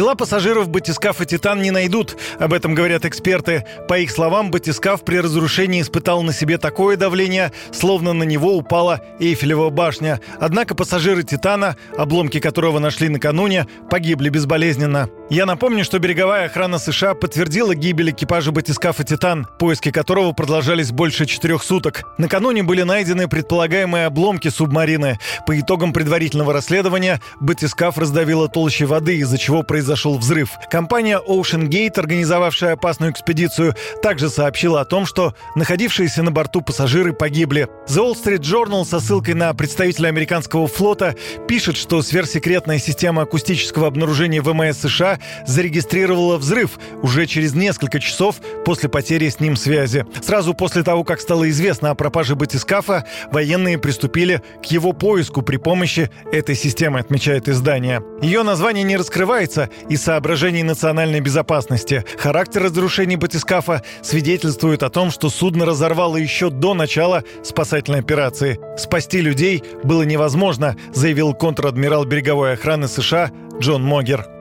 Тела пассажиров батискафа «Титан» не найдут. Об этом говорят эксперты. По их словам, батискаф при разрушении испытал на себе такое давление, словно на него упала Эйфелева башня. Однако пассажиры «Титана», обломки которого нашли накануне, погибли безболезненно. Я напомню, что береговая охрана США подтвердила гибель экипажа батискафа «Титан», поиски которого продолжались больше четырех суток. Накануне были найдены предполагаемые обломки субмарины. По итогам предварительного расследования батискаф раздавила толще воды, из-за чего произошел взрыв. Компания Ocean Gate, организовавшая опасную экспедицию, также сообщила о том, что находившиеся на борту пассажиры погибли. The Wall Street Journal со ссылкой на представителя американского флота пишет, что сверхсекретная система акустического обнаружения ВМС США зарегистрировала взрыв уже через несколько часов после потери с ним связи. Сразу после того, как стало известно о пропаже батискафа, военные приступили к его поиску при помощи этой системы, отмечает издание. Ее название не раскрывается, из соображений национальной безопасности. Характер разрушений батискафа свидетельствует о том, что судно разорвало еще до начала спасательной операции. Спасти людей было невозможно, заявил контр-адмирал береговой охраны США Джон Могер.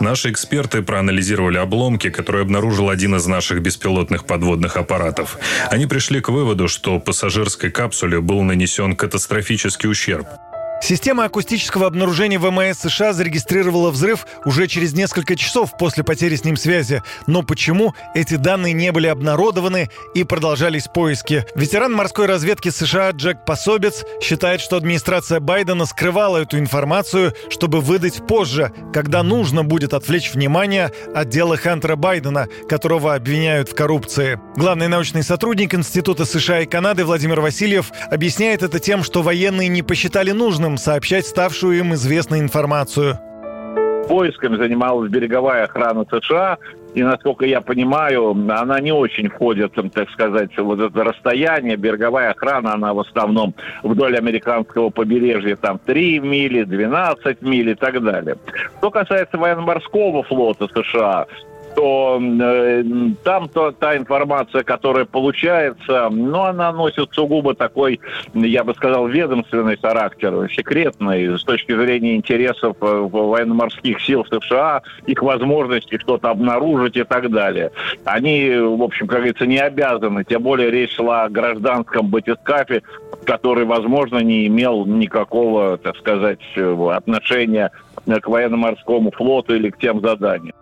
Наши эксперты проанализировали обломки, которые обнаружил один из наших беспилотных подводных аппаратов. Они пришли к выводу, что пассажирской капсуле был нанесен катастрофический ущерб. Система акустического обнаружения ВМС США зарегистрировала взрыв уже через несколько часов после потери с ним связи. Но почему эти данные не были обнародованы и продолжались поиски? Ветеран морской разведки США Джек Пособец считает, что администрация Байдена скрывала эту информацию, чтобы выдать позже, когда нужно будет отвлечь внимание от дела Хантера Байдена, которого обвиняют в коррупции. Главный научный сотрудник Института США и Канады Владимир Васильев объясняет это тем, что военные не посчитали нужным органам сообщать ставшую им известную информацию. Поисками занималась береговая охрана США, и, насколько я понимаю, она не очень входит, так сказать, вот это расстояние. Береговая охрана, она в основном вдоль американского побережья, там 3 мили, 12 миль и так далее. Что касается военно-морского флота США, то э, там то, та информация, которая получается, ну, она носит сугубо такой, я бы сказал, ведомственный характер, секретный, с точки зрения интересов э, военно-морских сил США, их возможности что-то обнаружить и так далее. Они, в общем, как говорится, не обязаны, тем более речь шла о гражданском батискафе, который, возможно, не имел никакого, так сказать, э, отношения к военно-морскому флоту или к тем заданиям.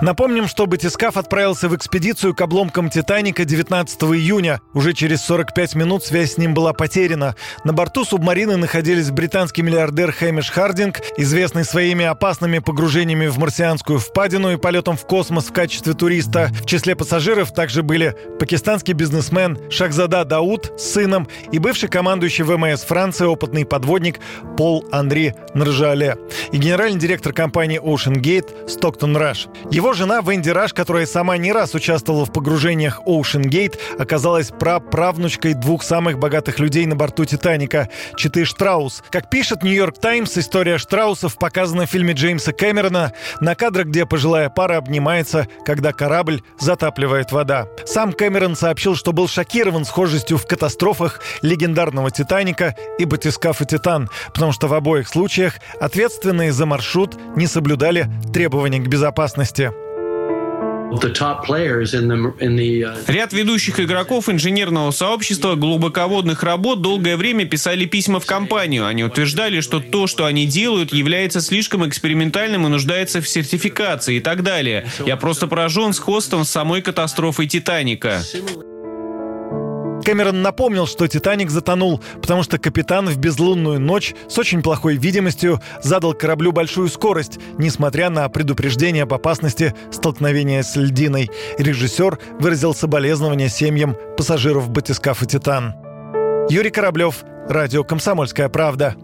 Напомним, что батискаф отправился в экспедицию к обломкам «Титаника» 19 июня. Уже через 45 минут связь с ним была потеряна. На борту субмарины находились британский миллиардер Хэмиш Хардинг, известный своими опасными погружениями в марсианскую впадину и полетом в космос в качестве туриста. В числе пассажиров также были пакистанский бизнесмен Шахзада Дауд с сыном и бывший командующий ВМС Франции опытный подводник Пол Андри Нржале и генеральный директор компании Ocean Gate Стоктон Раш. Его жена Венди Раш, которая сама не раз участвовала в погружениях Ocean Gate, оказалась праправнучкой двух самых богатых людей на борту «Титаника» — Читы Штраус. Как пишет «Нью-Йорк Таймс», история Штраусов показана в фильме Джеймса Кэмерона на кадрах, где пожилая пара обнимается, когда корабль затапливает вода. Сам Кэмерон сообщил, что был шокирован схожестью в катастрофах легендарного «Титаника» и батискафа «Титан», потому что в обоих случаях ответственные за маршрут не соблюдали требования к безопасности. Uh, Ряд ведущих игроков инженерного сообщества глубоководных работ долгое время писали письма в компанию. Они утверждали, что то, что они делают, является слишком экспериментальным и нуждается в сертификации и так далее. Я просто поражен сходством с самой катастрофой «Титаника». Кэмерон напомнил, что «Титаник» затонул, потому что капитан в безлунную ночь с очень плохой видимостью задал кораблю большую скорость, несмотря на предупреждение об опасности столкновения с льдиной. Режиссер выразил соболезнования семьям пассажиров батискафа «Титан». Юрий Кораблев, радио «Комсомольская правда».